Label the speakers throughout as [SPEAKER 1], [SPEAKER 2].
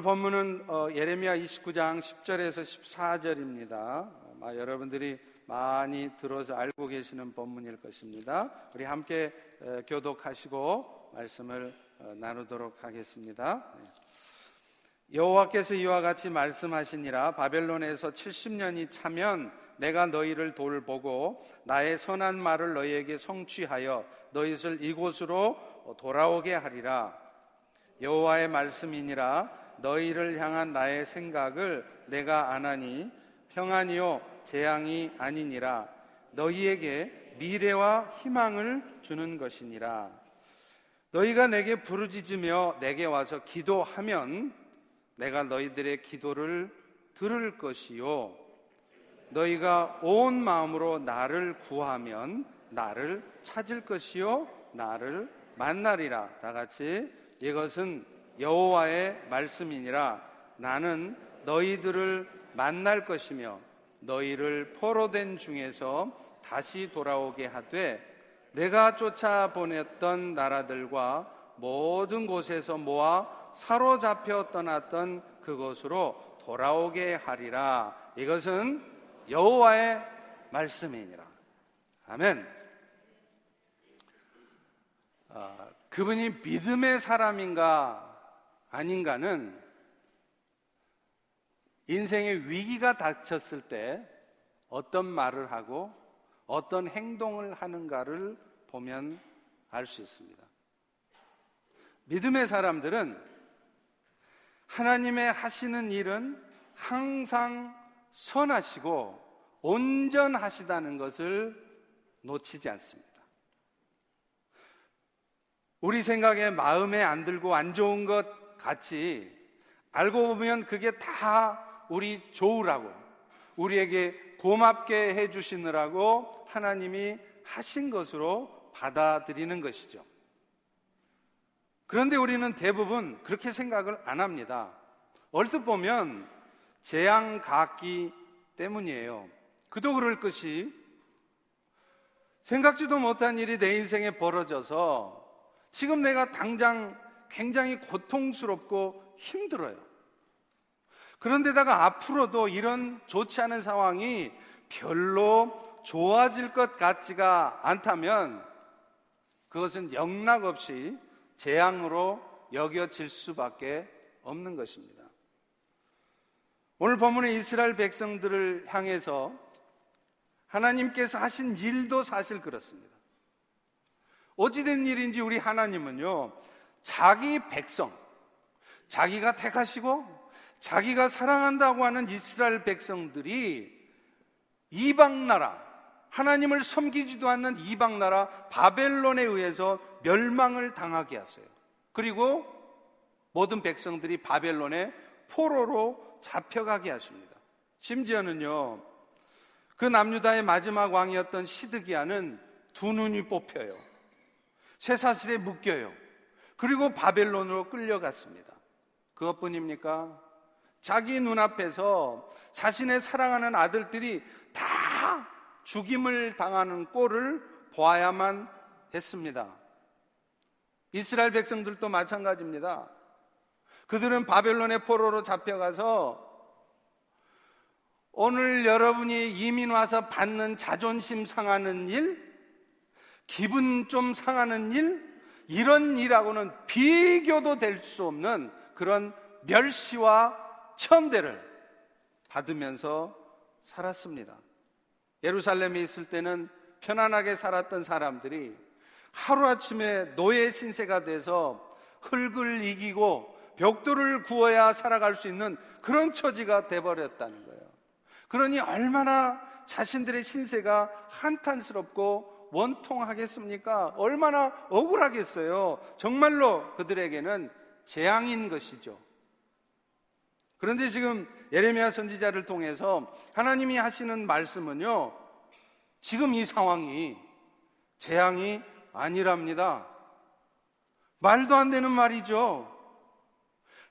[SPEAKER 1] 오늘 본문은 어, 예레미야 29장 10절에서 14절입니다. 아마 여러분들이 많이 들어서 알고 계시는 본문일 것입니다. 우리 함께 에, 교독하시고 말씀을 어, 나누도록 하겠습니다. 네. 여호와께서 이와 같이 말씀하시니라 바벨론에서 70년이 차면 내가 너희를 돌보고 나의 선한 말을 너희에게 성취하여 너희를 이곳으로 돌아오게 하리라 여호와의 말씀이니라 너희를 향한 나의 생각을 내가 아나니 평안이요 재앙이 아니니라. 너희에게 미래와 희망을 주는 것이니라. 너희가 내게 부르짖으며 내게 와서 기도하면 내가 너희들의 기도를 들을 것이요. 너희가 온 마음으로 나를 구하면 나를 찾을 것이요. 나를 만나리라. 다 같이 이것은 여호와의 말씀이니라 나는 너희들을 만날 것이며 너희를 포로된 중에서 다시 돌아오게 하되 내가 쫓아보냈던 나라들과 모든 곳에서 모아 사로잡혀 떠났던 그곳으로 돌아오게 하리라. 이것은 여호와의 말씀이니라. 아멘. 아, 그분이 믿음의 사람인가 아닌가는 인생의 위기가 닥쳤을 때 어떤 말을 하고 어떤 행동을 하는가를 보면 알 수 있습니다. 믿음의 사람들은 하나님의 하시는 일은 항상 선하시고 온전하시다는 것을 놓치지 않습니다. 우리 생각에 마음에 안 들고 안 좋은 것 같이 알고 보면 그게 다 우리 좋으라고 우리에게 고맙게 해 주시느라고 하나님이 하신 것으로 받아들이는 것이죠. 그런데 우리는 대부분 그렇게 생각을 안 합니다. 얼핏 보면 재앙 각기 때문이에요. 그도 그럴 것이 생각지도 못한 일이 내 인생에 벌어져서 지금 내가 당장 굉장히 고통스럽고 힘들어요. 그런데다가 앞으로도 이런 좋지 않은 상황이 별로 좋아질 것 같지가 않다면 그것은 영락 없이 재앙으로 여겨질 수밖에 없는 것입니다. 오늘 본문의 이스라엘 백성들을 향해서 하나님께서 하신 일도 사실 그렇습니다. 어찌된 일인지 우리 하나님은요, 자기 백성, 자기가 택하시고 자기가 사랑한다고 하는 이스라엘 백성들이 이방 나라, 하나님을 섬기지도 않는 이방 나라 바벨론에 의해서 멸망을 당하게 하세요. 그리고 모든 백성들이 바벨론의 포로로 잡혀가게 하십니다. 심지어는요, 그 남유다의 마지막 왕이었던 시드기야는 두 눈이 뽑혀요. 쇠사슬에 묶여요. 그리고 바벨론으로 끌려갔습니다. 그것뿐입니까? 자기 눈앞에서 자신의 사랑하는 아들들이 다 죽임을 당하는 꼴을 보아야만 했습니다. 이스라엘 백성들도 마찬가지입니다. 그들은 바벨론의 포로로 잡혀가서 오늘 여러분이 이민 와서 받는 자존심 상하는 일, 기분 좀 상하는 일, 이런 일하고는 비교도 될 수 없는 그런 멸시와 천대를 받으면서 살았습니다. 예루살렘에 있을 때는 편안하게 살았던 사람들이 하루아침에 노예 신세가 돼서 흙을 이기고 벽돌을 구워야 살아갈 수 있는 그런 처지가 돼버렸다는 거예요. 그러니 얼마나 자신들의 신세가 한탄스럽고 원통하겠습니까? 얼마나 억울하겠어요. 정말로 그들에게는 재앙인 것이죠. 그런데 지금 예레미야 선지자를 통해서 하나님이 하시는 말씀은요. 지금 이 상황이 재앙이 아니랍니다. 말도 안 되는 말이죠.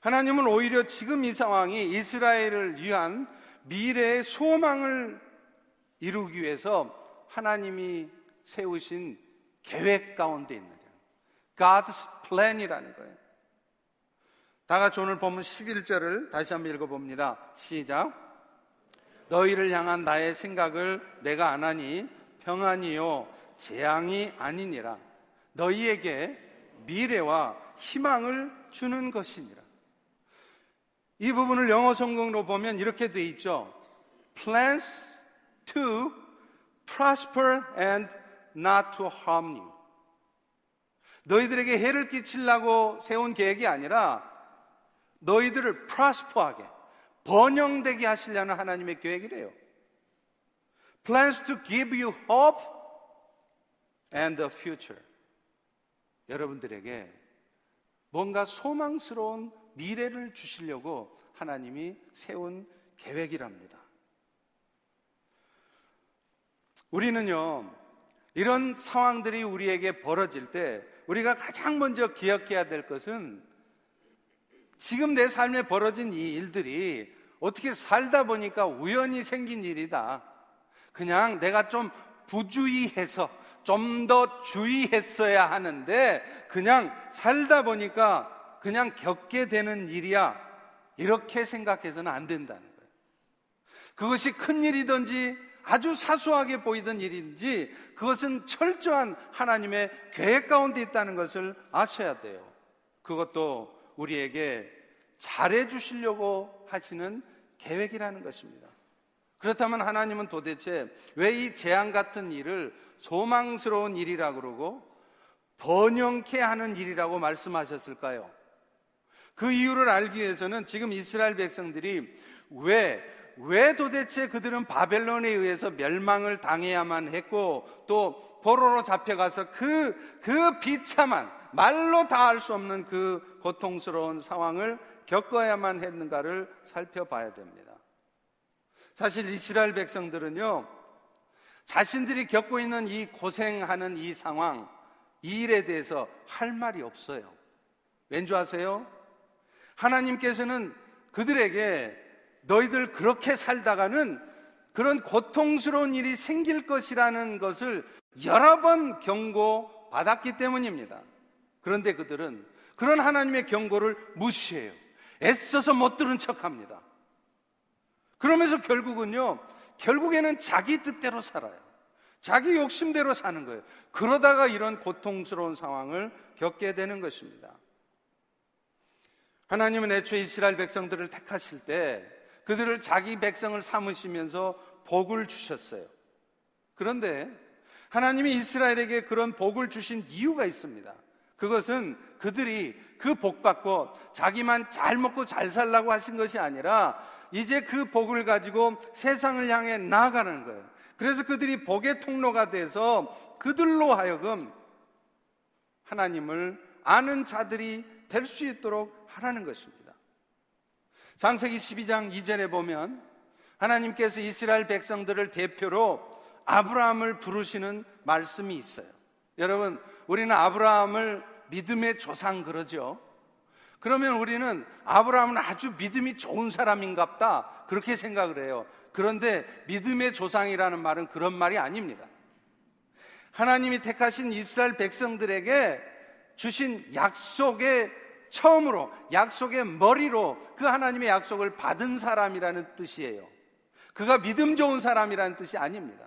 [SPEAKER 1] 하나님은 오히려 지금 이 상황이 이스라엘을 위한 미래의 소망을 이루기 위해서 하나님이 세우신 계획 가운데 있는 God's plan이라는 거예요. 다 같이 오늘 보면 11절을 다시 한번 읽어봅니다. 시작. 너희를 향한 나의 생각을 내가 안 하니 평안이요 재앙이 아니니라. 너희에게 미래와 희망을 주는 것이니라. 이 부분을 영어 성경으로 보면 이렇게 돼 있죠. Plans to prosper and not to harm you. 너희들에게 해를 끼치려고 세운 계획이 아니라 너희들을 prosper하게 번영되게 하시려는 하나님의 계획이래요. Plans to give you hope and a future. 여러분들에게 뭔가 소망스러운 미래를 주시려고 하나님이 세운 계획이랍니다. 우리는요, 이런 상황들이 우리에게 벌어질 때 우리가 가장 먼저 기억해야 될 것은 지금 내 삶에 벌어진 이 일들이 어떻게 살다 보니까 우연히 생긴 일이다. 그냥 내가 좀 부주의해서 좀 더 주의했어야 하는데 그냥 살다 보니까 그냥 겪게 되는 일이야. 이렇게 생각해서는 안 된다는 거예요. 그것이 큰 일이든지 아주 사소하게 보이던 일인지 그것은 철저한 하나님의 계획 가운데 있다는 것을 아셔야 돼요. 그것도 우리에게 잘해 주시려고 하시는 계획이라는 것입니다. 그렇다면 하나님은 도대체 왜 이 재앙 같은 일을 소망스러운 일이라고 그러고 번영케 하는 일이라고 말씀하셨을까요? 그 이유를 알기 위해서는 지금 이스라엘 백성들이 왜, 왜 도대체 그들은 바벨론에 의해서 멸망을 당해야만 했고 또 포로로 잡혀가서 그, 그 비참한 말로 다할수 없는 그 고통스러운 상황을 겪어야만 했는가를 살펴봐야 됩니다. 사실 이스라엘 백성들은요, 자신들이 겪고 있는 이 고생하는 이 상황, 이 일에 대해서 할 말이 없어요. 왠지 아세요? 하나님께서는 그들에게 너희들 그렇게 살다가는 그런 고통스러운 일이 생길 것이라는 것을 여러 번 경고받았기 때문입니다. 그런데 그들은 그런 하나님의 경고를 무시해요. 애써서 못 들은 척 합니다. 그러면서 결국은요, 결국에는 자기 뜻대로 살아요. 자기 욕심대로 사는 거예요. 그러다가 이런 고통스러운 상황을 겪게 되는 것입니다. 하나님은 애초에 이스라엘 백성들을 택하실 때 그들을 자기 백성을 삼으시면서 복을 주셨어요. 그런데 하나님이 이스라엘에게 그런 복을 주신 이유가 있습니다. 그것은 그들이 그 복 받고 자기만 잘 먹고 잘 살라고 하신 것이 아니라 이제 그 복을 가지고 세상을 향해 나아가는 거예요. 그래서 그들이 복의 통로가 돼서 그들로 하여금 하나님을 아는 자들이 될 수 있도록 하라는 것입니다. 장세기 12장 2절에 보면 하나님께서 이스라엘 백성들을 대표로 아브라함을 부르시는 말씀이 있어요. 여러분, 우리는 아브라함을 믿음의 조상 그러죠. 그러면 우리는 아브라함은 아주 믿음이 좋은 사람인갑다. 그렇게 생각을 해요. 그런데 믿음의 조상이라는 말은 그런 말이 아닙니다. 하나님이 택하신 이스라엘 백성들에게 주신 약속의 처음으로 약속의 머리로 그 하나님의 약속을 받은 사람이라는 뜻이에요. 그가 믿음 좋은 사람이라는 뜻이 아닙니다.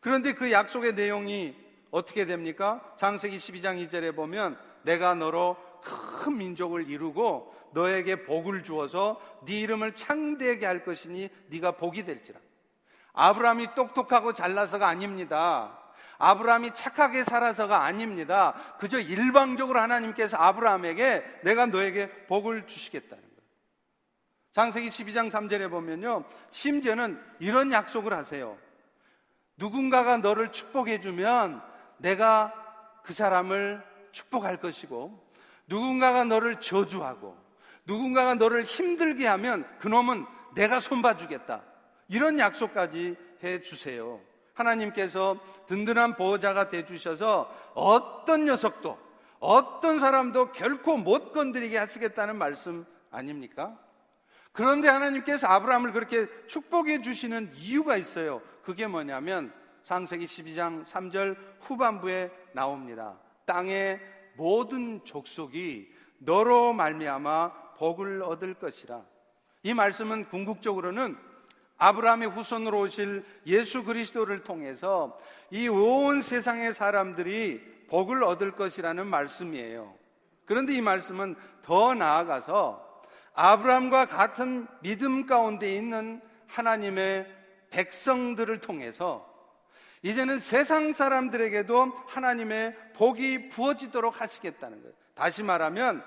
[SPEAKER 1] 그런데 그 약속의 내용이 어떻게 됩니까? 장세기 12장 2절에 보면 내가 너로 큰 민족을 이루고 너에게 복을 주어서 네 이름을 창대하게 할 것이니 네가 복이 될지라. 아브라함이 똑똑하고 잘나서가 아닙니다. 아브라함이 착하게 살아서가 아닙니다. 그저 일방적으로 하나님께서 아브라함에게 내가 너에게 복을 주시겠다는 거예요. 장세기 12장 3절에 보면요. 심지어는 이런 약속을 하세요. 누군가가 너를 축복해 주면 내가 그 사람을 축복할 것이고 누군가가 너를 저주하고 누군가가 너를 힘들게 하면 그놈은 내가 손봐주겠다. 이런 약속까지 해 주세요. 하나님께서 든든한 보호자가 돼 주셔서 어떤 녀석도 어떤 사람도 결코 못 건드리게 하시겠다는 말씀 아닙니까? 그런데 하나님께서 아브라함을 그렇게 축복해 주시는 이유가 있어요. 그게 뭐냐면 상세기 12장 3절 후반부에 나옵니다. 땅의 모든 족속이 너로 말미암아 복을 얻을 것이라. 이 말씀은 궁극적으로는 아브라함의 후손으로 오실 예수 그리스도를 통해서 이 온 세상의 사람들이 복을 얻을 것이라는 말씀이에요. 그런데 이 말씀은 더 나아가서 아브라함과 같은 믿음 가운데 있는 하나님의 백성들을 통해서 이제는 세상 사람들에게도 하나님의 복이 부어지도록 하시겠다는 거예요. 다시 말하면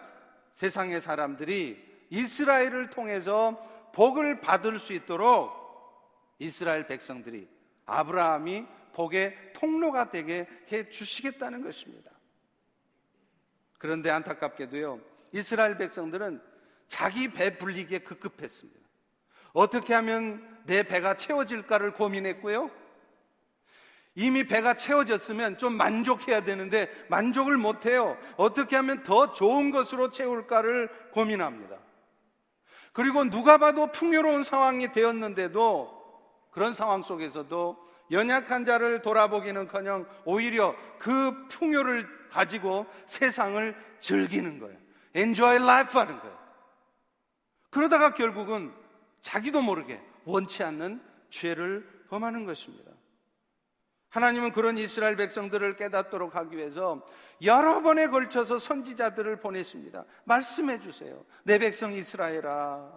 [SPEAKER 1] 세상의 사람들이 이스라엘을 통해서 복을 받을 수 있도록 이스라엘 백성들이 아브라함이 복의 통로가 되게 해 주시겠다는 것입니다. 그런데 안타깝게도요, 이스라엘 백성들은 자기 배 불리기에 급급했습니다. 어떻게 하면 내 배가 채워질까를 고민했고요. 이미 배가 채워졌으면 좀 만족해야 되는데 만족을 못해요. 어떻게 하면 더 좋은 것으로 채울까를 고민합니다. 그리고 누가 봐도 풍요로운 상황이 되었는데도 그런 상황 속에서도 연약한 자를 돌아보기는 커녕 오히려 그 풍요를 가지고 세상을 즐기는 거예요. enjoy life 하는 거예요. 그러다가 결국은 자기도 모르게 원치 않는 죄를 범하는 것입니다. 하나님은 그런 이스라엘 백성들을 깨닫도록 하기 위해서 여러 번에 걸쳐서 선지자들을 보내십니다. 말씀해 주세요. 내 백성 이스라엘아.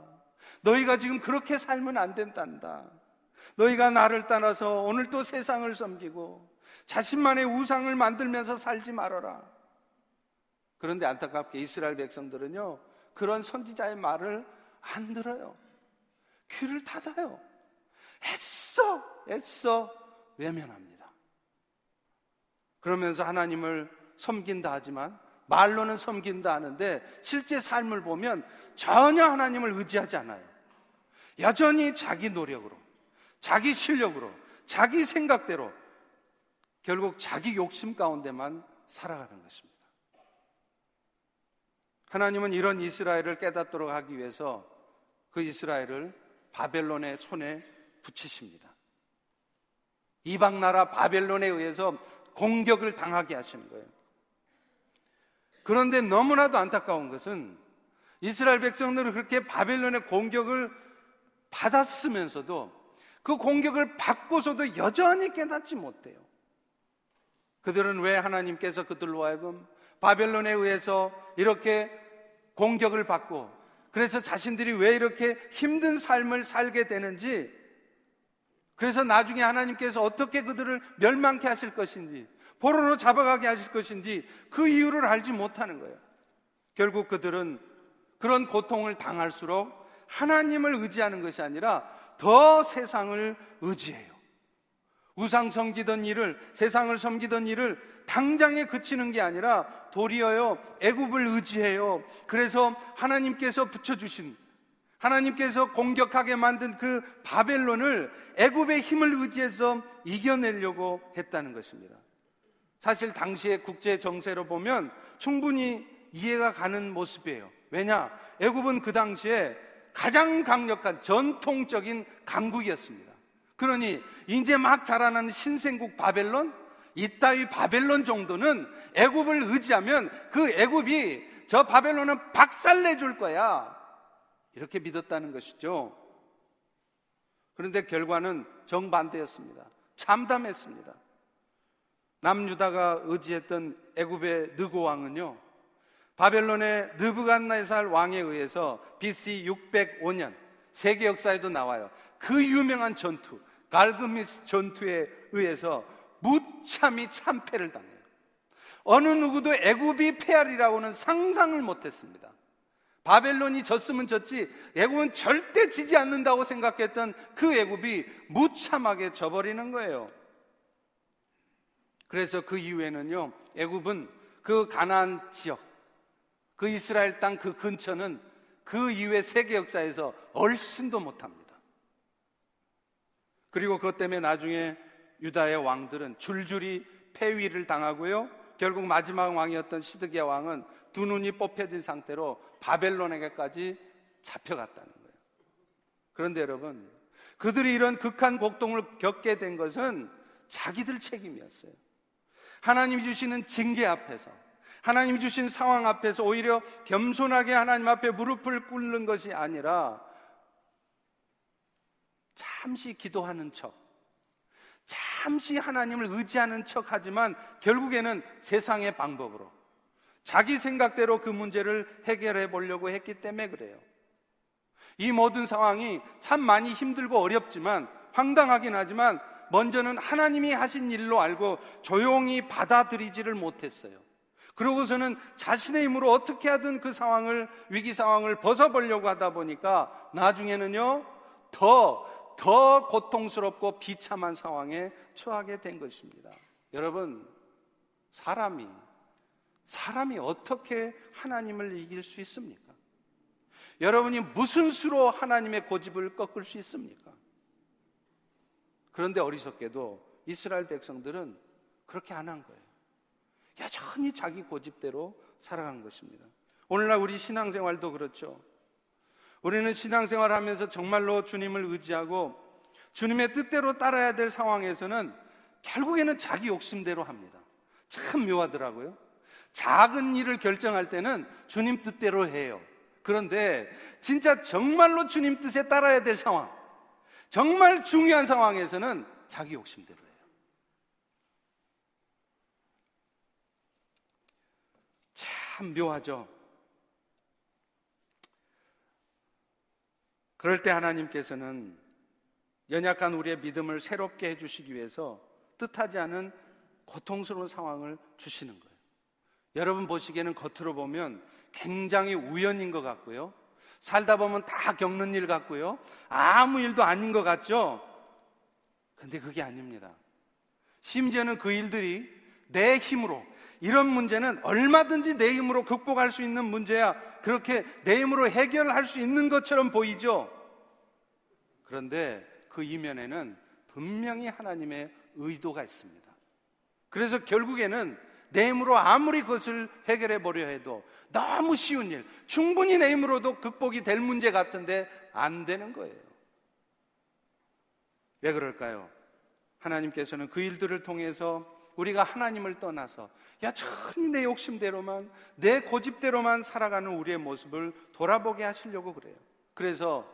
[SPEAKER 1] 너희가 지금 그렇게 살면 안 된단다. 너희가 나를 따라서 오늘 또 세상을 섬기고 자신만의 우상을 만들면서 살지 말아라. 그런데 안타깝게 이스라엘 백성들은요, 그런 선지자의 말을 안 들어요. 귀를 닫아요. 애써, 애써 외면합니다. 그러면서 하나님을 섬긴다 하지만 말로는 섬긴다 하는데 실제 삶을 보면 전혀 하나님을 의지하지 않아요. 여전히 자기 노력으로, 자기 실력으로, 자기 생각대로 결국 자기 욕심 가운데만 살아가는 것입니다. 하나님은 이런 이스라엘을 깨닫도록 하기 위해서 그 이스라엘을 바벨론의 손에 붙이십니다. 이방 나라 바벨론에 의해서 공격을 당하게 하시는 거예요. 그런데 너무나도 안타까운 것은 이스라엘 백성들은 그렇게 바벨론의 공격을 받았으면서도 그 공격을 받고서도 여전히 깨닫지 못해요. 그들은 왜 하나님께서 그들로 하여금 바벨론에 의해서 이렇게 공격을 받고 그래서 자신들이 왜 이렇게 힘든 삶을 살게 되는지 그래서 나중에 하나님께서 어떻게 그들을 멸망케 하실 것인지, 포로로 잡아가게 하실 것인지 그 이유를 알지 못하는 거예요. 결국 그들은 그런 고통을 당할수록 하나님을 의지하는 것이 아니라 더 세상을 의지해요. 우상 섬기던 일을 세상을 섬기던 일을 당장에 그치는 게 아니라 도리어요 애굽을 의지해요. 그래서 하나님께서 붙여 주신 하나님께서 공격하게 만든 그 바벨론을 애굽의 힘을 의지해서 이겨내려고 했다는 것입니다. 사실 당시의 국제 정세로 보면 충분히 이해가 가는 모습이에요. 왜냐? 애굽은 그 당시에 가장 강력한 전통적인 강국이었습니다. 그러니 이제 막 자라나는 신생국 바벨론 이따위 바벨론 정도는 애굽을 의지하면 그 애굽이 저 바벨론은 박살내 줄 거야. 이렇게 믿었다는 것이죠. 그런데 결과는 정반대였습니다. 참담했습니다. 남유다가 의지했던 애굽의 느고 왕은요. 바벨론의 느부갓네살 왕에 의해서 BC 605년 세계 역사에도 나와요. 그 유명한 전투, 갈그미스 전투에 의해서 무참히 참패를 당해요. 어느 누구도 애굽이 패하리라고는 상상을 못했습니다. 바벨론이 졌으면 졌지 애굽은 절대 지지 않는다고 생각했던 그 애굽이 무참하게 져버리는 거예요. 그래서 그 이후에는요, 애굽은 그 가나안 지역, 그 이스라엘 땅 그 근처는 그 이후의 세계 역사에서 얼씬도 못합니다. 그리고 그것 때문에 나중에 유다의 왕들은 줄줄이 폐위를 당하고요. 결국 마지막 왕이었던 시드기야 왕은 두 눈이 뽑혀진 상태로 바벨론에게까지 잡혀갔다는 거예요. 그런데 여러분, 그들이 이런 극한 곡동을 겪게 된 것은 자기들 책임이었어요. 하나님이 주시는 징계 앞에서, 하나님 주신 상황 앞에서 오히려 겸손하게 하나님 앞에 무릎을 꿇는 것이 아니라 잠시 기도하는 척, 잠시 하나님을 의지하는 척 하지만 결국에는 세상의 방법으로 자기 생각대로 그 문제를 해결해 보려고 했기 때문에 그래요. 이 모든 상황이 참 많이 힘들고 어렵지만 황당하긴 하지만 먼저는 하나님이 하신 일로 알고 조용히 받아들이지를 못했어요. 그러고서는 자신의 힘으로 어떻게 하든 그 상황을, 위기 상황을 벗어보려고 하다 보니까 나중에는요, 더, 더 고통스럽고 비참한 상황에 처하게 된 것입니다. 여러분, 사람이, 사람이 어떻게 하나님을 이길 수 있습니까? 여러분이 무슨 수로 하나님의 고집을 꺾을 수 있습니까? 그런데 어리석게도 이스라엘 백성들은 그렇게 안 한 거예요. 여전히 자기 고집대로 살아간 것입니다. 오늘날 우리 신앙생활도 그렇죠. 우리는 신앙생활 하면서 정말로 주님을 의지하고 주님의 뜻대로 따라야 될 상황에서는 결국에는 자기 욕심대로 합니다. 참 묘하더라고요. 작은 일을 결정할 때는 주님 뜻대로 해요. 그런데 진짜 정말로 주님 뜻에 따라야 될 상황, 정말 중요한 상황에서는 자기 욕심대로 해요. 참 묘하죠. 그럴 때 하나님께서는 연약한 우리의 믿음을 새롭게 해주시기 위해서 뜻하지 않은 고통스러운 상황을 주시는 거예요. 여러분 보시기에는 겉으로 보면 굉장히 우연인 것 같고요. 살다 보면 다 겪는 일 같고요. 아무 일도 아닌 것 같죠? 근데 그게 아닙니다. 심지어는 그 일들이 내 힘으로, 이런 문제는 얼마든지 내 힘으로 극복할 수 있는 문제야. 그렇게 내 힘으로 해결할 수 있는 것처럼 보이죠? 그런데 그 이면에는 분명히 하나님의 의도가 있습니다. 그래서 결국에는 내 힘으로 아무리 그것을 해결해 보려 해도 너무 쉬운 일, 충분히 내 힘으로도 극복이 될 문제 같은데 안 되는 거예요. 왜 그럴까요? 하나님께서는 그 일들을 통해서 우리가 하나님을 떠나서 야 천히 내 욕심대로만 내 고집대로만 살아가는 우리의 모습을 돌아보게 하시려고 그래요. 그래서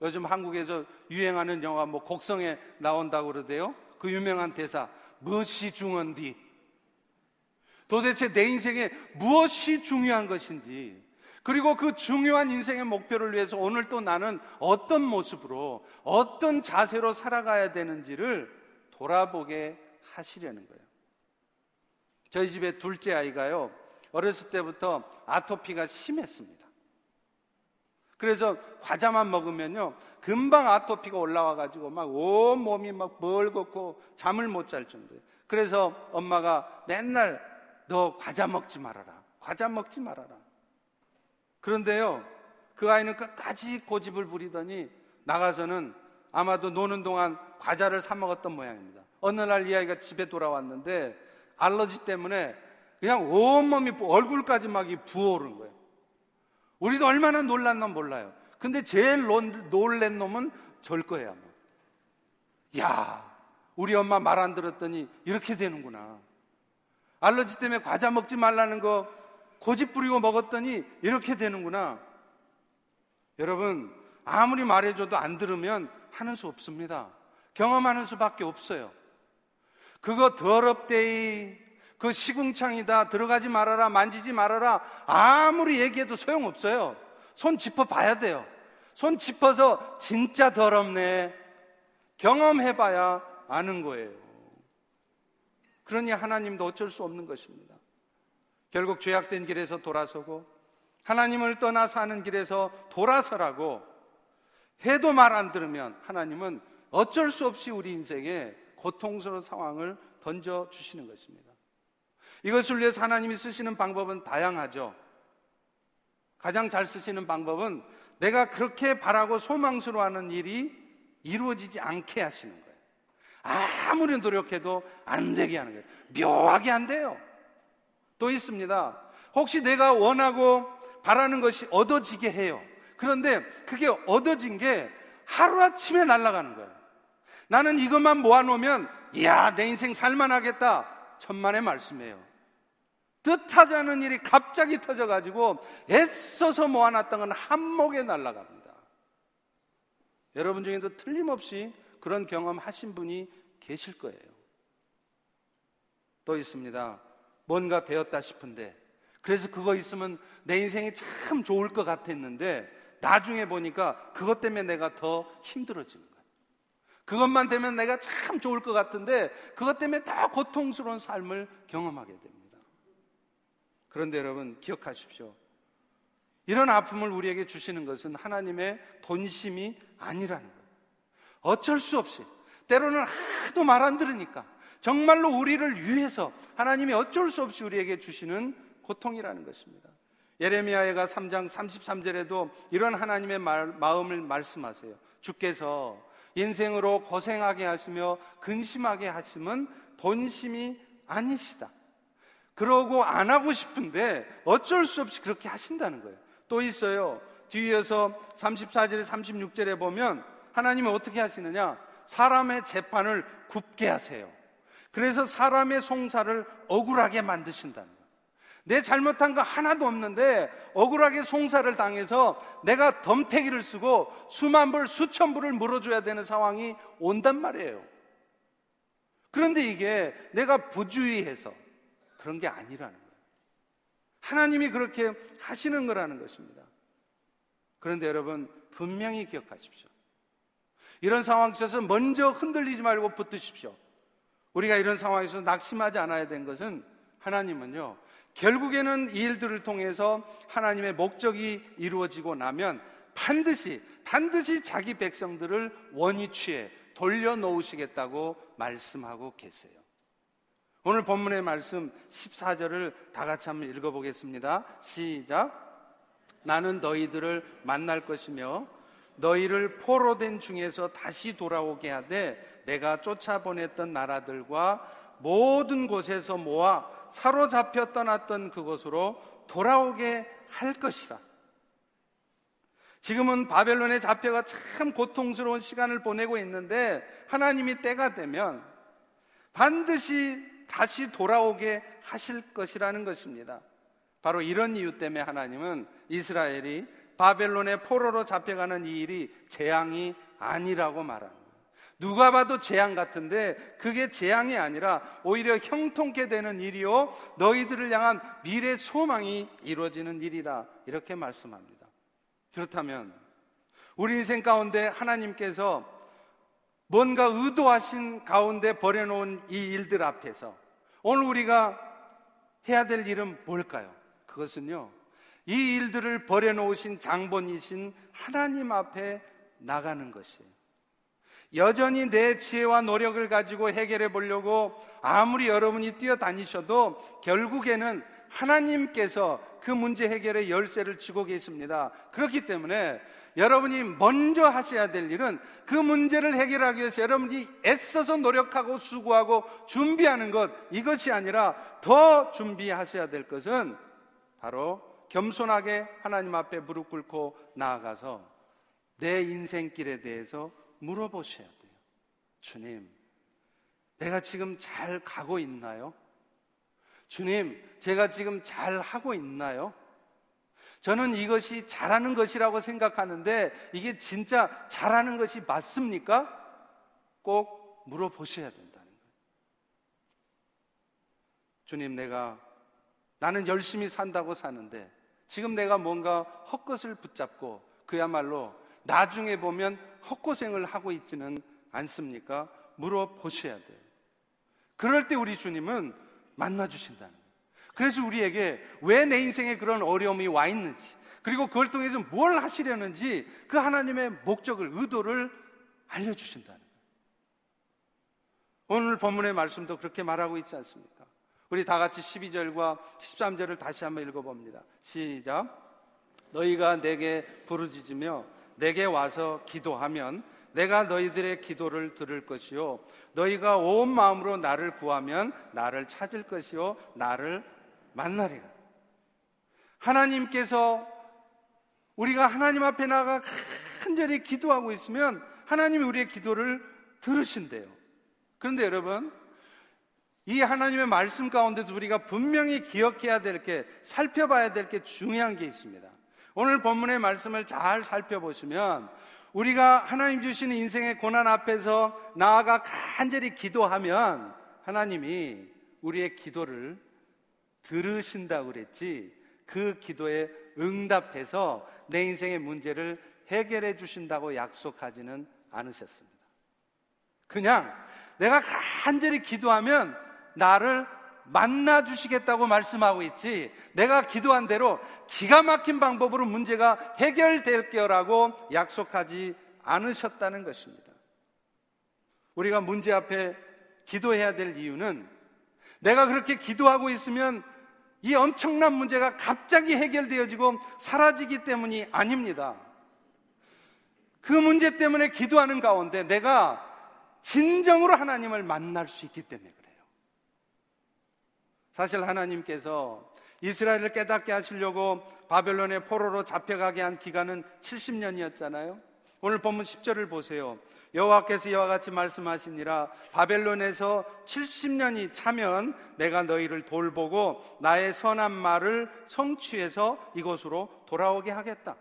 [SPEAKER 1] 요즘 한국에서 유행하는 영화 뭐 곡성에 나온다고 그러대요. 그 유명한 대사 무엇이 중헌디 도대체 내 인생에 무엇이 중요한 것인지, 그리고 그 중요한 인생의 목표를 위해서 오늘 또 나는 어떤 모습으로, 어떤 자세로 살아가야 되는지를 돌아보게 하시려는 거예요. 저희 집에 둘째 아이가요, 어렸을 때부터 아토피가 심했습니다. 그래서 과자만 먹으면요, 금방 아토피가 올라와 가지고 막 온 몸이 막 벌겋고 잠을 못 잘 정도예요. 그래서 엄마가 맨날 너 과자 먹지 말아라. 과자 먹지 말아라. 그런데요, 그 아이는 끝까지 고집을 부리더니 나가서는 아마도 노는 동안 과자를 사 먹었던 모양입니다. 어느 날 이 아이가 집에 돌아왔는데 알러지 때문에 그냥 온몸이 얼굴까지 막 부어오른 거예요. 우리도 얼마나 놈 몰라요. 근데 제일 놀란 놈은 절 거예요, 아마. 야, 우리 엄마 말 안 들었더니 이렇게 되는구나. 알러지 때문에 과자 먹지 말라는 거 고집 부리고 먹었더니 이렇게 되는구나. 여러분, 아무리 말해줘도 안 들으면 하는 수 없습니다. 경험하는 수밖에 없어요. 그거 더럽대이, 그 시궁창이다, 들어가지 말아라, 만지지 말아라, 아무리 얘기해도 소용없어요. 손 짚어 봐야 돼요. 손 짚어서 진짜 더럽네. 경험해 봐야 아는 거예요. 그러니 하나님도 어쩔 수 없는 것입니다. 결국 죄악된 길에서 돌아서고 하나님을 떠나 사는 길에서 돌아서라고 해도 말 안 들으면 하나님은 어쩔 수 없이 우리 인생에 고통스러운 상황을 던져 주시는 것입니다. 이것을 위해서 하나님이 쓰시는 방법은 다양하죠. 가장 잘 쓰시는 방법은 내가 그렇게 바라고 소망스러워하는 일이 이루어지지 않게 하시는 거예요. 아무리 노력해도 안 되게 하는 거예요. 묘하게 안 돼요. 또 있습니다. 혹시 내가 원하고 바라는 것이 얻어지게 해요. 그런데 그게 얻어진 게 하루아침에 날아가는 거예요. 나는 이것만 모아놓으면, 이야, 내 인생 살만하겠다. 천만의 말씀이에요. 뜻하지 않은 일이 갑자기 터져가지고 애써서 모아놨던 건 한목에 날아갑니다. 여러분 중에도 틀림없이 그런 경험 하신 분이 계실 거예요. 또 있습니다. 뭔가 되었다 싶은데, 그래서 그거 있으면 내 인생이 참 좋을 것 같았는데, 나중에 보니까 그것 때문에 내가 더 거예요. 그것만 되면 내가 참 좋을 것 같은데, 그것 때문에 더 고통스러운 삶을 경험하게 됩니다. 그런데 여러분, 기억하십시오. 이런 아픔을 우리에게 주시는 것은 하나님의 본심이 아니라는 거예요. 어쩔 수 없이, 때로는 하도 말 안 들으니까, 정말로 우리를 위해서 하나님이 어쩔 수 없이 우리에게 주시는 고통이라는 것입니다. 예레미야가 3장 33절에도 이런 하나님의 말, 마음을 말씀하세요. 주께서 인생으로 고생하게 하시며 근심하게 하심은 본심이 아니시다. 그러고 안 하고 싶은데 어쩔 수 없이 그렇게 하신다는 거예요. 또 있어요. 뒤에서 34절에 36절에 보면 하나님은 어떻게 하시느냐? 사람의 재판을 굽게 하세요. 그래서 사람의 송사를 억울하게 만드신다는 거예요. 내 잘못한 거 하나도 없는데 억울하게 송사를 당해서 내가 덤태기를 쓰고 수만 불, 수천 불을 물어줘야 되는 상황이 온단 말이에요. 그런데 이게 내가 부주의해서 그런 게 아니라는 거예요. 하나님이 그렇게 하시는 거라는 것입니다. 그런데 여러분, 분명히 기억하십시오. 이런 상황 속에서 먼저 흔들리지 말고 붙드십시오. 우리가 이런 상황에서 낙심하지 않아야 된 것은 하나님은요, 결국에는 이 일들을 통해서 하나님의 목적이 이루어지고 나면 반드시, 반드시 자기 백성들을 원위치에 돌려놓으시겠다고 말씀하고 계세요. 오늘 본문의 말씀 14절을 다 같이 한번 읽어보겠습니다. 시작. 나는 너희들을 만날 것이며 너희를 포로 된 중에서 다시 돌아오게 하되 내가 쫓아보냈던 나라들과 모든 곳에서 모아 사로잡혀 떠났던 그곳으로 돌아오게 할 것이다. 지금은 바벨론에 잡혀가 참 고통스러운 시간을 보내고 있는데 하나님이 때가 되면 반드시 다시 돌아오게 하실 것이라는 것입니다. 바로 이런 이유 때문에 하나님은 이스라엘이 바벨론의 포로로 잡혀가는 이 일이 재앙이 아니라고 말합니다. 누가 봐도 재앙 같은데 그게 재앙이 아니라 오히려 형통케 되는 일이요 너희들을 향한 미래 소망이 이루어지는 일이라 이렇게 말씀합니다. 그렇다면 우리 인생 가운데 하나님께서 뭔가 의도하신 가운데 버려놓은 이 일들 앞에서 오늘 우리가 해야 될 일은 뭘까요? 그것은요 이 일들을 버려놓으신 장본이신 하나님 앞에 나가는 것이에요. 여전히 내 지혜와 노력을 가지고 해결해 보려고 아무리 여러분이 뛰어다니셔도 결국에는 하나님께서 그 문제 해결의 열쇠를 쥐고 계십니다. 그렇기 때문에 여러분이 먼저 하셔야 될 일은 그 문제를 해결하기 위해서 여러분이 애써서 노력하고 수고하고 준비하는 것 이것이 아니라 더 준비하셔야 될 것은 바로 겸손하게 하나님 앞에 무릎 꿇고 나아가서 내 인생길에 대해서 물어보셔야 돼요. 주님, 내가 지금 잘 가고 있나요? 주님, 제가 지금 잘 하고 있나요? 저는 이것이 잘하는 것이라고 생각하는데 이게 진짜 잘하는 것이 맞습니까? 꼭 물어보셔야 된다는 거예요. 주님, 내가 나는 열심히 산다고 사는데 지금 내가 뭔가 헛것을 붙잡고 그야말로 나중에 보면 헛고생을 하고 있지는 않습니까? 물어보셔야 돼요. 그럴 때 우리 주님은 만나주신다는 거예요. 그래서 우리에게 왜 내 인생에 그런 어려움이 와 있는지, 그리고 그걸 통해서 뭘 하시려는지 그 하나님의 목적을, 의도를 알려주신다는 거예요. 오늘 본문의 말씀도 그렇게 말하고 있지 않습니까? 우리 다 같이 12절과 13절을 다시 한번 읽어봅니다. 시작. 너희가 내게 부르짖으며 내게 와서 기도하면 내가 너희들의 기도를 들을 것이요 너희가 온 마음으로 나를 구하면 나를 찾을 것이요 나를 만나리라. 하나님께서 우리가 하나님 앞에 나가 간절히 기도하고 있으면 하나님이 우리의 기도를 들으신대요. 그런데 여러분 이 하나님의 말씀 가운데서 우리가 분명히 기억해야 될 게, 살펴봐야 될 게 중요한 게 있습니다. 오늘 본문의 말씀을 잘 살펴보시면 우리가 하나님 주시는 인생의 고난 앞에서 나아가 간절히 기도하면 하나님이 우리의 기도를 들으신다고 그랬지 그 기도에 응답해서 내 인생의 문제를 해결해 주신다고 약속하지는 않으셨습니다. 그냥 내가 간절히 기도하면 나를 만나 주시겠다고 말씀하고 있지 내가 기도한 대로 기가 막힌 방법으로 문제가 해결될 거라고 약속하지 않으셨다는 것입니다. 우리가 문제 앞에 기도해야 될 이유는 내가 그렇게 기도하고 있으면 이 엄청난 문제가 갑자기 해결되어지고 사라지기 때문이 아닙니다. 그 문제 때문에 기도하는 가운데 내가 진정으로 하나님을 만날 수 있기 때문에. 사실 하나님께서 이스라엘을 깨닫게 하시려고 바벨론의 포로로 잡혀가게 한 기간은 70년이었잖아요. 오늘 본문 10절을 보세요. 여호와께서 이와 같이 말씀하시니라 바벨론에서 70년이 차면 내가 너희를 돌보고 나의 선한 말을 성취해서 이곳으로 돌아오게 하겠다.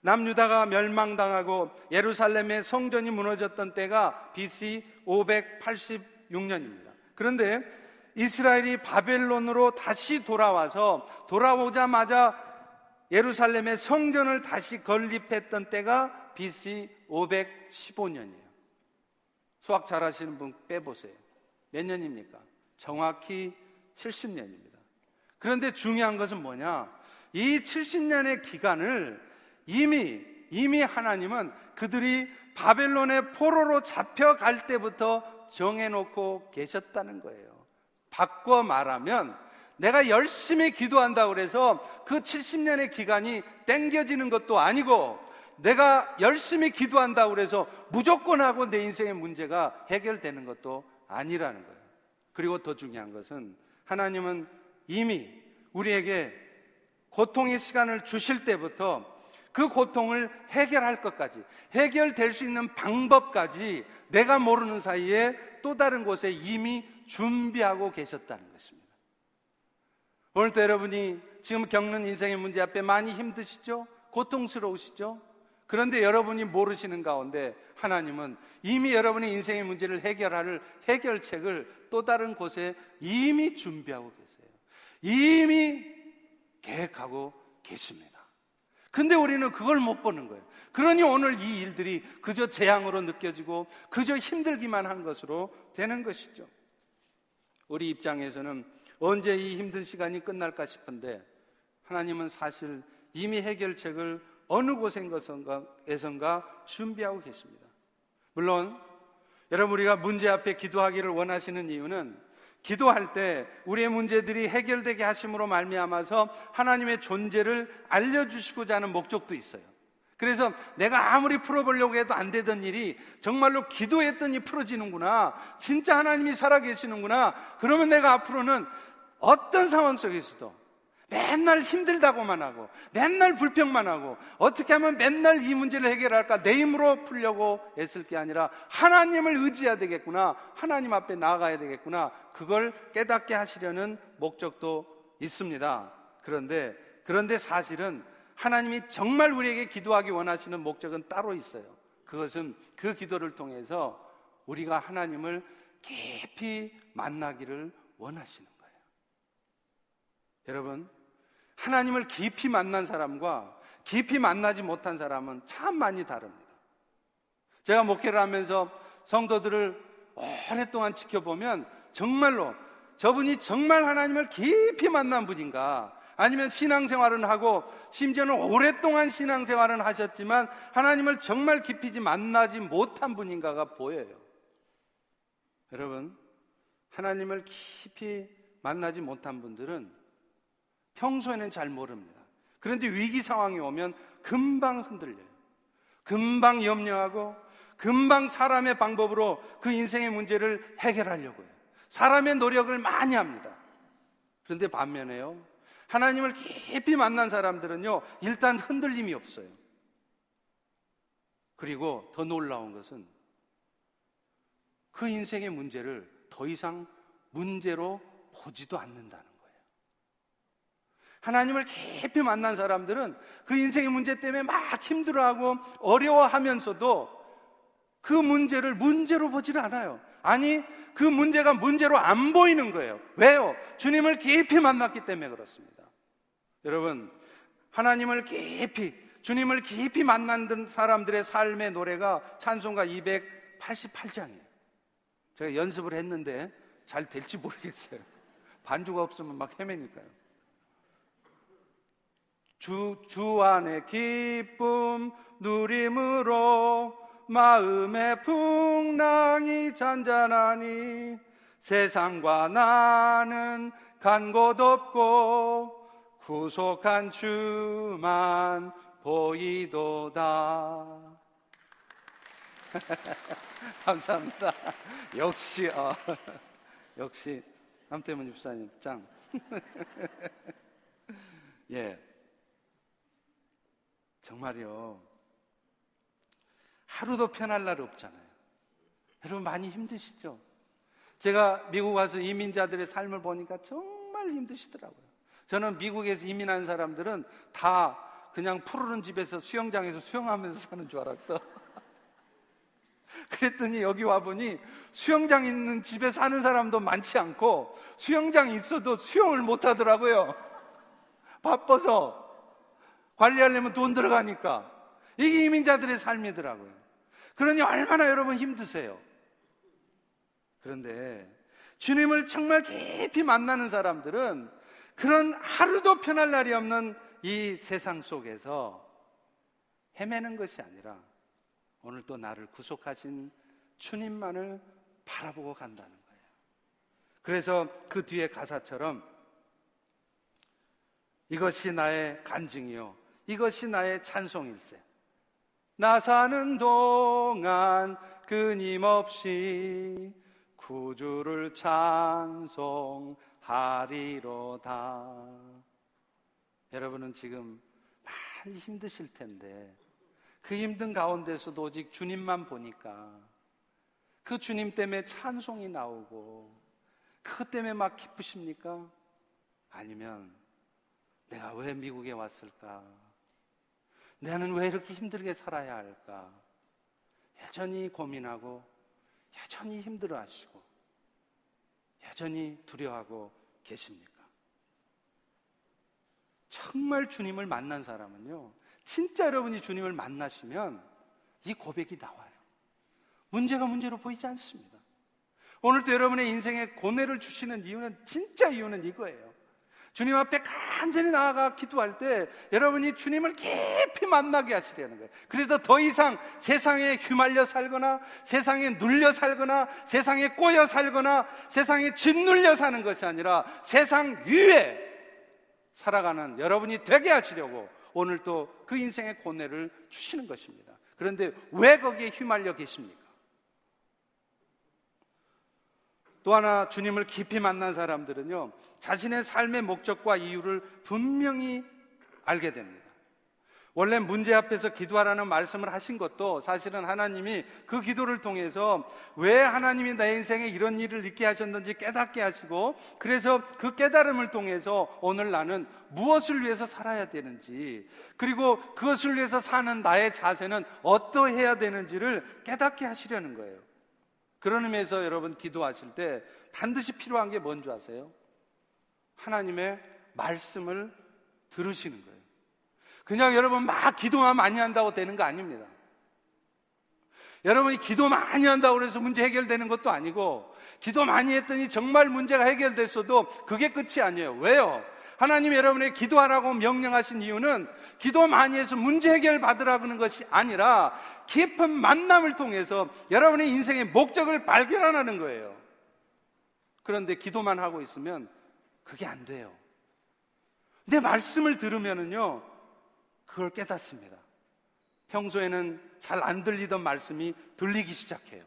[SPEAKER 1] 남유다가 멸망당하고 예루살렘의 성전이 무너졌던 때가 BC 586년입니다. 그런데 이스라엘이 바벨론으로 다시 돌아와서 돌아오자마자 예루살렘의 성전을 다시 건립했던 때가 BC 515년이에요. 수학 잘하시는 분 빼보세요. 몇 년입니까? 정확히 70년입니다. 그런데 중요한 것은 뭐냐? 이 70년의 기간을 이미 이미 하나님은 그들이 바벨론의 포로로 잡혀갈 때부터 정해놓고 계셨다는 거예요. 바꿔 말하면 내가 열심히 기도한다고 그래서 그 70년의 기간이 땡겨지는 것도 아니고 내가 열심히 기도한다고 그래서 무조건 하고 내 인생의 문제가 해결되는 것도 아니라는 거예요. 그리고 더 중요한 것은 하나님은 이미 우리에게 고통의 시간을 주실 때부터 그 고통을 해결할 것까지, 해결될 수 있는 방법까지 내가 모르는 사이에 또 다른 곳에 이미 준비하고 계셨다는 것입니다. 오늘도 여러분이 지금 겪는 인생의 문제 앞에 많이 힘드시죠? 고통스러우시죠? 그런데 여러분이 모르시는 가운데 하나님은 이미 여러분의 인생의 문제를 해결할 해결책을 또 다른 곳에 이미 준비하고 계세요. 이미 계획하고 계십니다. 근데 우리는 그걸 못 보는 거예요. 그러니 오늘 이 일들이 그저 재앙으로 느껴지고 그저 힘들기만 한 것으로 되는 것이죠. 우리 입장에서는 언제 이 힘든 시간이 끝날까 싶은데 하나님은 사실 이미 해결책을 어느 곳에선가 준비하고 계십니다. 물론 여러분 우리가 문제 앞에 기도하기를 원하시는 이유는 기도할 때 우리의 문제들이 해결되게 하심으로 말미암아서 하나님의 존재를 알려주시고자 하는 목적도 있어요. 그래서 내가 아무리 풀어보려고 해도 안 되던 일이 정말로 기도했더니 풀어지는구나. 진짜 하나님이 살아계시는구나. 그러면 내가 앞으로는 어떤 상황 속에서도 맨날 힘들다고만 하고 맨날 불평만 하고 어떻게 하면 맨날 이 문제를 해결할까 내 힘으로 풀려고 애쓸 게 아니라 하나님을 의지해야 되겠구나 하나님 앞에 나아가야 되겠구나 그걸 깨닫게 하시려는 목적도 있습니다 그런데 그런데 사실은 하나님이 정말 우리에게 기도하기 원하시는 목적은 따로 있어요. 그것은 그 기도를 통해서 우리가 하나님을 깊이 만나기를 원하시는 거예요. 여러분 하나님을 깊이 만난 사람과 깊이 만나지 못한 사람은 참 많이 다릅니다. 제가 목회를 하면서 성도들을 오랫동안 지켜보면 정말로 저분이 정말 하나님을 깊이 만난 분인가 아니면 신앙생활은 하고 심지어는 오랫동안 신앙생활은 하셨지만 하나님을 정말 깊이 만나지 못한 분인가가 보여요. 여러분, 하나님을 깊이 만나지 못한 분들은 평소에는 잘 모릅니다. 그런데 위기 상황이 오면 금방 흔들려요. 금방 염려하고 금방 사람의 방법으로 그 인생의 문제를 해결하려고 해요. 사람의 노력을 많이 합니다. 그런데 반면에요. 하나님을 깊이 만난 사람들은요, 일단 흔들림이 없어요. 그리고 더 놀라운 것은 그 인생의 문제를 더 이상 문제로 보지도 않는다는 거예요. 하나님을 깊이 만난 사람들은 그 인생의 문제 때문에 막 힘들어하고 어려워하면서도 그 문제를 문제로 보지를 않아요. 아니, 그 문제가 문제로 안 보이는 거예요. 왜요? 주님을 깊이 만났기 때문에 그렇습니다. 여러분, 하나님을 깊이, 주님을 깊이 만난 사람들의 삶의 노래가 찬송가 288장이에요. 제가 연습을 했는데 잘 될지 모르겠어요. 반주가 없으면 막 헤매니까요. 주, 주 안에 기쁨 누림으로 마음의 풍랑이 잔잔하니 세상과 나는 간곳 없고 구속한 주만 보이도다. 감사합니다. 역시, 어, 역시, 남태문 집사님 짱. 예. 정말요. 하루도 편할 날 없잖아요. 여러분 많이 힘드시죠? 제가 미국 와서 이민자들의 삶을 보니까 정말 힘드시더라고요. 저는 미국에서 이민한 사람들은 다 그냥 푸르른 집에서 수영장에서 수영하면서 사는 줄 알았어. 그랬더니 여기 와보니 수영장 있는 집에 사는 사람도 많지 않고 수영장 있어도 수영을 못 하더라고요. 바빠서 관리하려면 돈 들어가니까. 이게 이민자들의 삶이더라고요. 그러니 얼마나 여러분 힘드세요. 그런데 주님을 정말 깊이 만나는 사람들은 그런 하루도 편할 날이 없는 이 세상 속에서 헤매는 것이 아니라 오늘 또 나를 구속하신 주님만을 바라보고 간다는 거예요. 그래서 그 뒤에 가사처럼 이것이 나의 간증이요. 이것이 나의 찬송일세. 나 사는 동안 끊임없이 구주를 찬송 하리로다. 여러분은 지금 많이 힘드실 텐데 그 힘든 가운데서도 오직 주님만 보니까 그 주님 때문에 찬송이 나오고 그 때문에 막 기쁘십니까? 아니면 내가 왜 미국에 왔을까? 나는 왜 이렇게 힘들게 살아야 할까? 여전히 고민하고, 여전히 힘들어 하시고, 여전히 두려워하고 계십니까? 정말 주님을 만난 사람은요, 진짜 여러분이 주님을 만나시면 이 고백이 나와요. 문제가 문제로 보이지 않습니다. 오늘도 여러분의 인생에 고뇌를 주시는 이유는 진짜 이유는 이거예요. 주님 앞에 간절히 나아가 기도할 때 여러분이 주님을 깊이 만나게 하시려는 거예요. 그래서 더 이상 세상에 휘말려 살거나 세상에 눌려 살거나 세상에 꼬여 살거나 세상에 짓눌려 사는 것이 아니라 세상 위에 살아가는 여러분이 되게 하시려고 오늘 또 그 인생의 고뇌를 주시는 것입니다. 그런데 왜 거기에 휘말려 계십니까? 또 하나 주님을 깊이 만난 사람들은요, 자신의 삶의 목적과 이유를 분명히 알게 됩니다. 원래 문제 앞에서 기도하라는 말씀을 하신 것도 사실은 하나님이 그 기도를 통해서 왜 하나님이 내 인생에 이런 일을 있게 하셨는지 깨닫게 하시고 그래서 그 깨달음을 통해서 오늘 나는 무엇을 위해서 살아야 되는지 그리고 그것을 위해서 사는 나의 자세는 어떠해야 되는지를 깨닫게 하시려는 거예요. 그런 의미에서 여러분 기도하실 때 반드시 필요한 게 뭔지 아세요? 하나님의 말씀을 들으시는 거예요. 그냥 여러분 막 기도만 많이 한다고 되는 거 아닙니다. 여러분이 기도 많이 한다고 해서 문제 해결되는 것도 아니고 기도 많이 했더니 정말 문제가 해결됐어도 그게 끝이 아니에요. 왜요? 하나님 여러분의 기도하라고 명령하신 이유는 기도 많이 해서 문제 해결 받으라는 것이 아니라 깊은 만남을 통해서 여러분의 인생의 목적을 발견하는 거예요. 그런데 기도만 하고 있으면 그게 안 돼요. 내 말씀을 들으면은요, 그걸 깨닫습니다. 평소에는 잘 안 들리던 말씀이 들리기 시작해요.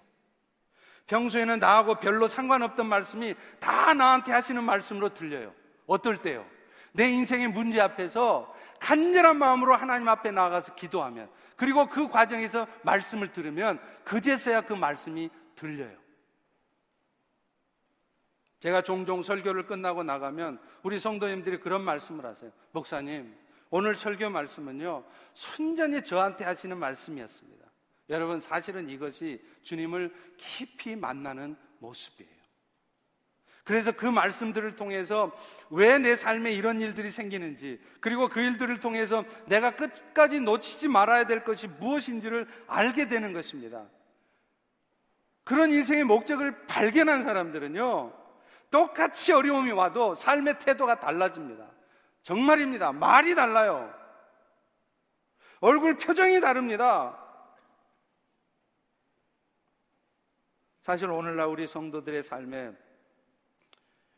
[SPEAKER 1] 평소에는 나하고 별로 상관없던 말씀이 다 나한테 하시는 말씀으로 들려요. 어떨 때요? 내 인생의 문제 앞에서 간절한 마음으로 하나님 앞에 나가서 기도하면 그리고 그 과정에서 말씀을 들으면 그제서야 그 말씀이 들려요. 제가 종종 설교를 끝나고 나가면 우리 성도님들이 그런 말씀을 하세요. 목사님, 오늘 설교 말씀은요, 순전히 저한테 하시는 말씀이었습니다. 여러분, 사실은 이것이 주님을 깊이 만나는 모습이에요. 그래서 그 말씀들을 통해서 왜 내 삶에 이런 일들이 생기는지, 그리고 그 일들을 통해서 내가 끝까지 놓치지 말아야 될 것이 무엇인지를 알게 되는 것입니다. 그런 인생의 목적을 발견한 사람들은요, 똑같이 어려움이 와도 삶의 태도가 달라집니다. 정말입니다. 말이 달라요. 얼굴 표정이 다릅니다. 사실 오늘날 우리 성도들의 삶에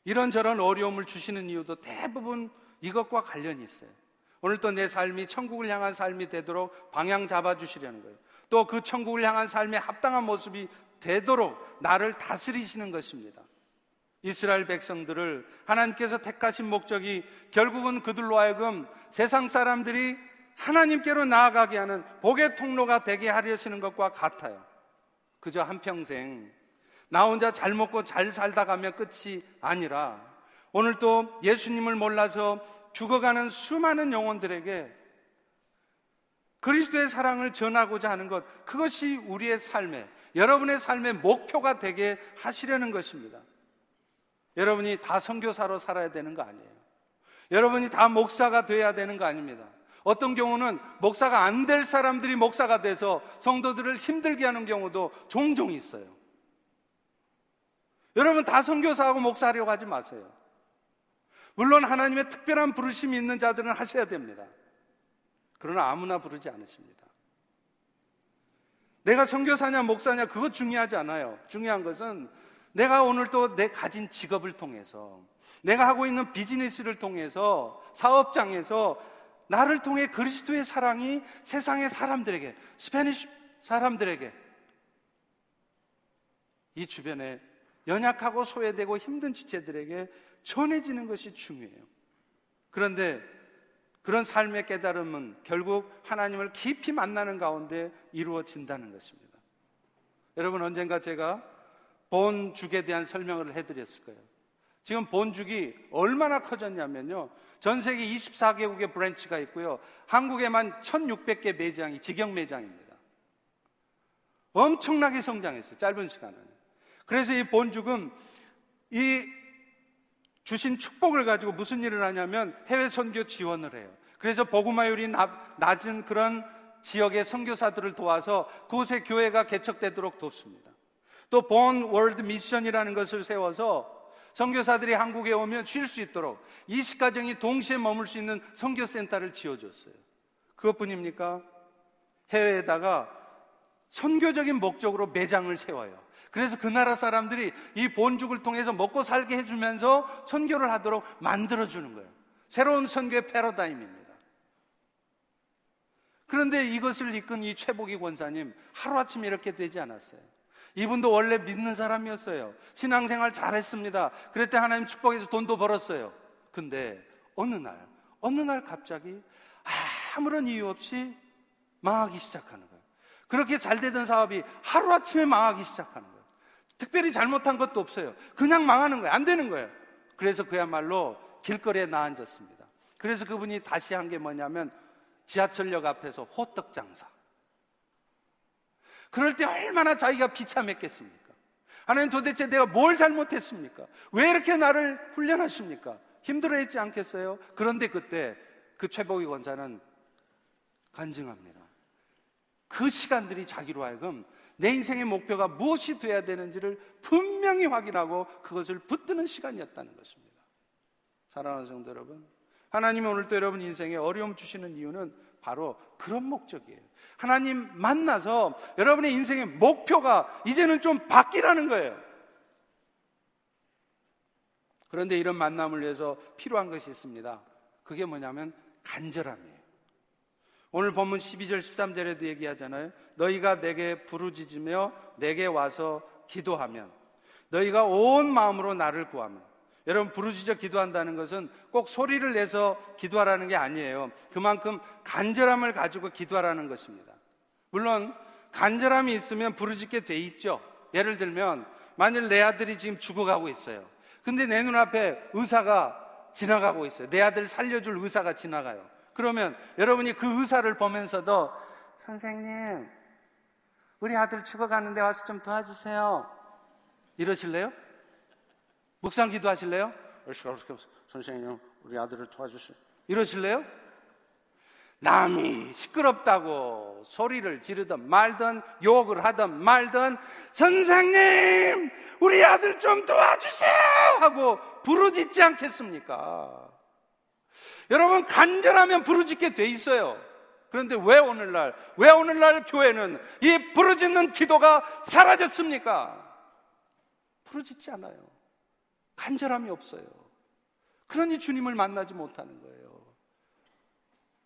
[SPEAKER 1] 이런저런 어려움을 주시는 이유도 대부분 이것과 관련이 있어요. 오늘 또내 삶이 천국을 향한 삶이 되도록 방향 잡아 주시려는 거예요. 또 그 천국을 향한 삶에 합당한 모습이 되도록 나를 다스리시는 것입니다. 이스라엘 백성들을 하나님께서 택하신 목적이 결국은 그들로 하여금 세상 사람들이 하나님께로 나아가게 하는 복의 통로가 되게 하려시는 것과 같아요. 그저 한평생 나 혼자 잘 먹고 잘 살다 가면 끝이 아니라 오늘 또 예수님을 몰라서 죽어가는 수많은 영혼들에게 그리스도의 사랑을 전하고자 하는 것, 그것이 우리의 삶의, 여러분의 삶의 목표가 되게 하시려는 것입니다. 여러분이 다 선교사로 살아야 되는 거 아니에요. 여러분이 다 목사가 돼야 되는 거 아닙니다. 어떤 경우는 목사가 안 될 사람들이 목사가 돼서 성도들을 힘들게 하는 경우도 종종 있어요. 여러분 다 선교사하고 목사하려고 하지 마세요. 물론 하나님의 특별한 부르심이 있는 자들은 하셔야 됩니다. 그러나 아무나 부르지 않으십니다. 내가 선교사냐 목사냐 그거 중요하지 않아요. 중요한 것은 내가 오늘 또 내 가진 직업을 통해서 내가 하고 있는 비즈니스를 통해서 사업장에서 나를 통해 그리스도의 사랑이 세상의 사람들에게 Spanish 사람들에게 이 주변에 연약하고 소외되고 힘든 지체들에게 전해지는 것이 중요해요. 그런데 그런 삶의 깨달음은 결국 하나님을 깊이 만나는 가운데 이루어진다는 것입니다. 여러분 언젠가 제가 본죽에 대한 설명을 해드렸을 거예요. 지금 본죽이 얼마나 커졌냐면요. 전 세계 24개국의 branch가 있고요. 한국에만 1600개 매장이 직영 매장입니다. 엄청나게 성장했어요. 짧은 시간에. 그래서 이 본죽은 이 주신 축복을 가지고 무슨 일을 하냐면 해외 선교 지원을 해요. 그래서 복음화율이 낮은 그런 지역의 선교사들을 도와서 그곳에 교회가 개척되도록 돕습니다. 또 본 월드 미션이라는 것을 세워서 선교사들이 한국에 오면 쉴 수 있도록 20가정이 동시에 머물 수 있는 선교센터를 지어줬어요. 그것뿐입니까? 해외에다가 선교적인 목적으로 매장을 세워요. 그래서 그 나라 사람들이 이 본죽을 통해서 먹고 살게 해주면서 선교를 하도록 만들어주는 거예요. 새로운 선교의 패러다임입니다. 그런데 이것을 이끈 이 최복희 권사님 하루아침에 이렇게 되지 않았어요. 이분도 원래 믿는 사람이었어요. 신앙생활 잘했습니다. 그랬더니 하나님 축복해서 돈도 벌었어요. 근데 어느 날, 어느 날 갑자기 아무런 이유 없이 망하기 시작하는 거예요. 그렇게 잘 되던 사업이 하루아침에 망하기 시작하는 거예요. 특별히 잘못한 것도 없어요. 그냥 망하는 거예요. 안 되는 거예요. 그래서 그야말로 길거리에 나앉았습니다. 그래서 그분이 다시 한 게 뭐냐면 지하철역 앞에서 호떡 장사. 그럴 때 얼마나 자기가 비참했겠습니까? 하나님 도대체 내가 뭘 잘못했습니까? 왜 이렇게 나를 훈련하십니까? 힘들어했지 않겠어요? 그런데 그때 그 최복희 권사는 간증합니다. 그 시간들이 자기로 하여금 내 인생의 목표가 무엇이 돼야 되는지를 분명히 확인하고 그것을 붙드는 시간이었다는 것입니다. 사랑하는 성도 여러분, 하나님이 오늘도 여러분 인생에 어려움 주시는 이유는 바로 그런 목적이에요. 하나님 만나서 여러분의 인생의 목표가 이제는 좀 바뀌라는 거예요. 그런데 이런 만남을 위해서 필요한 것이 있습니다. 그게 뭐냐면 간절함이에요. 오늘 본문 12절 13절에도 얘기하잖아요. 너희가 내게 부르짖으며 내게 와서 기도하면 너희가 온 마음으로 나를 구하면 여러분 부르짖어 기도한다는 것은 꼭 소리를 내서 기도하라는 게 아니에요. 그만큼 간절함을 가지고 기도하라는 것입니다. 물론 간절함이 있으면 부르짖게 돼 있죠. 예를 들면 만일 내 아들이 지금 죽어가고 있어요. 근데 내 눈앞에 의사가 지나가고 있어요. 내 아들 살려줄 의사가 지나가요. 그러면 여러분이 그 의사를 보면서도 선생님, 우리 아들 죽어가는데 와서 좀 도와주세요. 이러실래요? 묵상 기도 하실래요? 선생님, 우리 아들을 도와주세요. 이러실래요? 남이 시끄럽다고 소리를 지르든 말든 욕을 하든 말든 선생님 우리 아들 좀 도와주세요 하고 부르짖지 않겠습니까? 여러분 간절하면 부르짖게 돼 있어요. 그런데 왜 오늘날 왜 오늘날 교회는 이 부르짖는 기도가 사라졌습니까? 부르짖지 않아요. 간절함이 없어요. 그러니 주님을 만나지 못하는 거예요.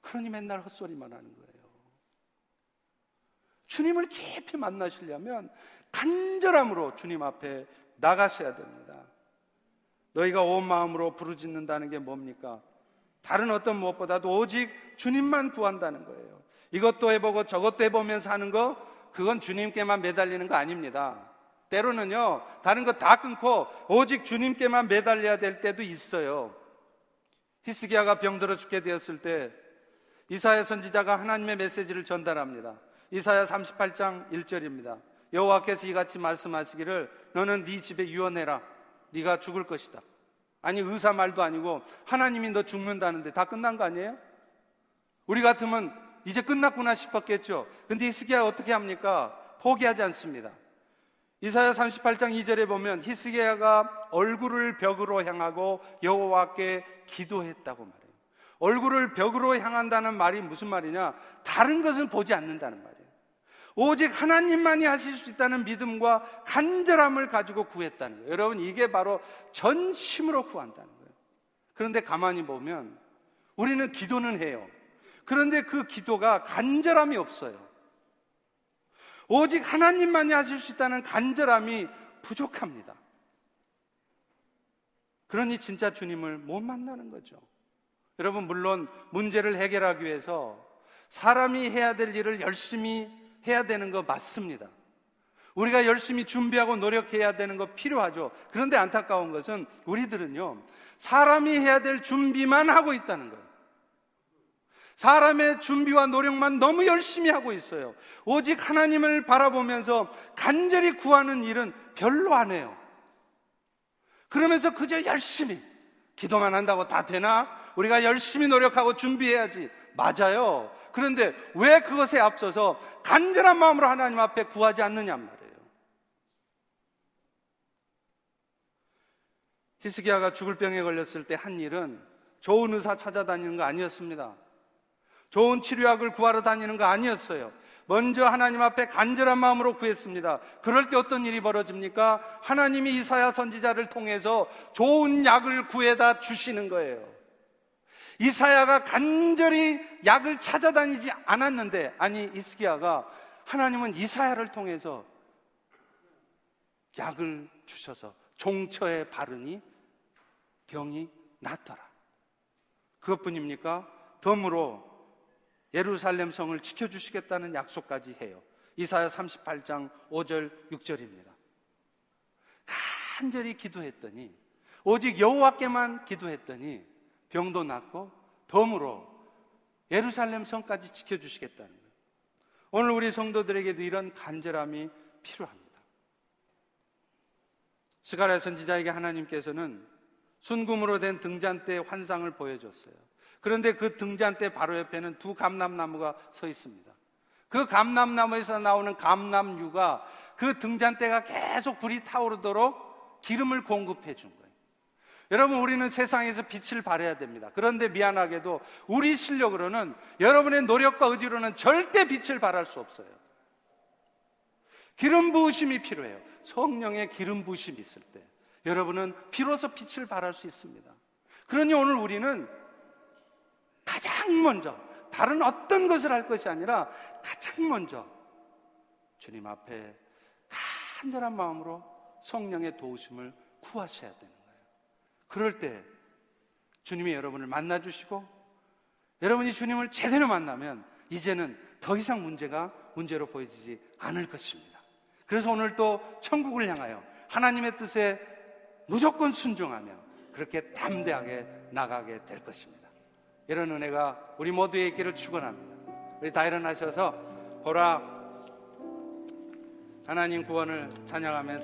[SPEAKER 1] 그러니 맨날 헛소리만 하는 거예요. 주님을 깊이 만나시려면 간절함으로 주님 앞에 나가셔야 됩니다. 너희가 온 마음으로 부르짖는다는 게 뭡니까? 다른 어떤 무엇보다도 오직 주님만 구한다는 거예요. 이것도 해보고 저것도 해보면서 하는 거, 그건 주님께만 매달리는 거 아닙니다. 때로는요, 다른 거 다 끊고 오직 주님께만 매달려야 될 때도 있어요. 히스기야가 병들어 죽게 되었을 때 이사야 선지자가 하나님의 메시지를 전달합니다. 이사야 38장 1절입니다. 여호와께서 이같이 말씀하시기를 너는 네 집에 유언해라. 네가 죽을 것이다. 아니 의사 말도 아니고 하나님이 너 죽는다는데 다 끝난 거 아니에요? 우리 같으면 이제 끝났구나 싶었겠죠. 근데 히스기야 어떻게 합니까? 포기하지 않습니다. 이사야 38장 2절에 보면 히스기야가 얼굴을 벽으로 향하고 여호와께 기도했다고 말해요. 얼굴을 벽으로 향한다는 말이 무슨 말이냐? 다른 것은 보지 않는다는 말이에요. 오직 하나님만이 하실 수 있다는 믿음과 간절함을 가지고 구했다는 거예요. 여러분, 이게 바로 전심으로 구한다는 거예요. 그런데 가만히 보면 우리는 기도는 해요. 그런데 그 기도가 간절함이 없어요. 오직 하나님만이 하실 수 있다는 간절함이 부족합니다. 그러니 진짜 주님을 못 만나는 거죠. 여러분, 물론 문제를 해결하기 위해서 사람이 해야 될 일을 열심히 해야 되는 거 맞습니다. 우리가 열심히 준비하고 노력해야 되는 거 필요하죠. 그런데 안타까운 것은 우리들은요, 사람이 해야 될 준비만 하고 있다는 거예요. 사람의 준비와 노력만 너무 열심히 하고 있어요. 오직 하나님을 바라보면서 간절히 구하는 일은 별로 안 해요. 그러면서 그저 열심히 기도만 한다고 다 되나? 우리가 열심히 노력하고 준비해야지. 맞아요. 그런데 왜 그것에 앞서서 간절한 마음으로 하나님 앞에 구하지 않느냐 말이에요. 히스기야가 죽을 병에 걸렸을 때 한 일은 좋은 의사 찾아다니는 거 아니었습니다. 좋은 치료약을 구하러 다니는 거 아니었어요. 먼저 하나님 앞에 간절한 마음으로 구했습니다. 그럴 때 어떤 일이 벌어집니까? 하나님이 이사야 선지자를 통해서 좋은 약을 구해다 주시는 거예요. 이사야가 간절히 약을 찾아다니지 않았는데, 아니, 이스기야가 하나님은 이사야를 통해서 약을 주셔서 종처에 바르니 병이 낫더라. 그것뿐입니까? 덤으로 예루살렘 성을 지켜주시겠다는 약속까지 해요. 이사야 38장 5절 6절입니다. 간절히 기도했더니 오직 여호와께만 기도했더니 병도 낫고 덤으로 예루살렘 성까지 지켜주시겠다는 거예요. 오늘 우리 성도들에게도 이런 간절함이 필요합니다. 스가랴 선지자에게 하나님께서는 순금으로 된 등잔대 환상을 보여줬어요. 그런데 그 등잔대 바로 옆에는 두 감람나무가 서 있습니다. 그 감람나무에서 나오는 감람유가 그 등잔대가 계속 불이 타오르도록 기름을 공급해 준 거예요. 여러분, 우리는 세상에서 빛을 발해야 됩니다. 그런데 미안하게도 우리 실력으로는 여러분의 노력과 의지로는 절대 빛을 발할 수 없어요. 기름 부으심이 필요해요. 성령의 기름 부으심이 있을 때 여러분은 비로소 빛을 발할 수 있습니다. 그러니 오늘 우리는 가장 먼저 다른 어떤 것을 할 것이 아니라 가장 먼저 주님 앞에 간절한 마음으로 성령의 도우심을 구하셔야 거예요. 그럴 때 주님이 여러분을 만나 주시고 여러분이 주님을 제대로 만나면 이제는 더 이상 문제가 문제로 보여지지 않을 것입니다. 그래서 오늘 또 천국을 향하여 하나님의 뜻에 무조건 순종하며 그렇게 담대하게 나가게 될 것입니다. 이런 은혜가 우리 모두의 있기를 축원합니다. 우리 다 일어나셔서 보라 하나님 구원을 찬양하면서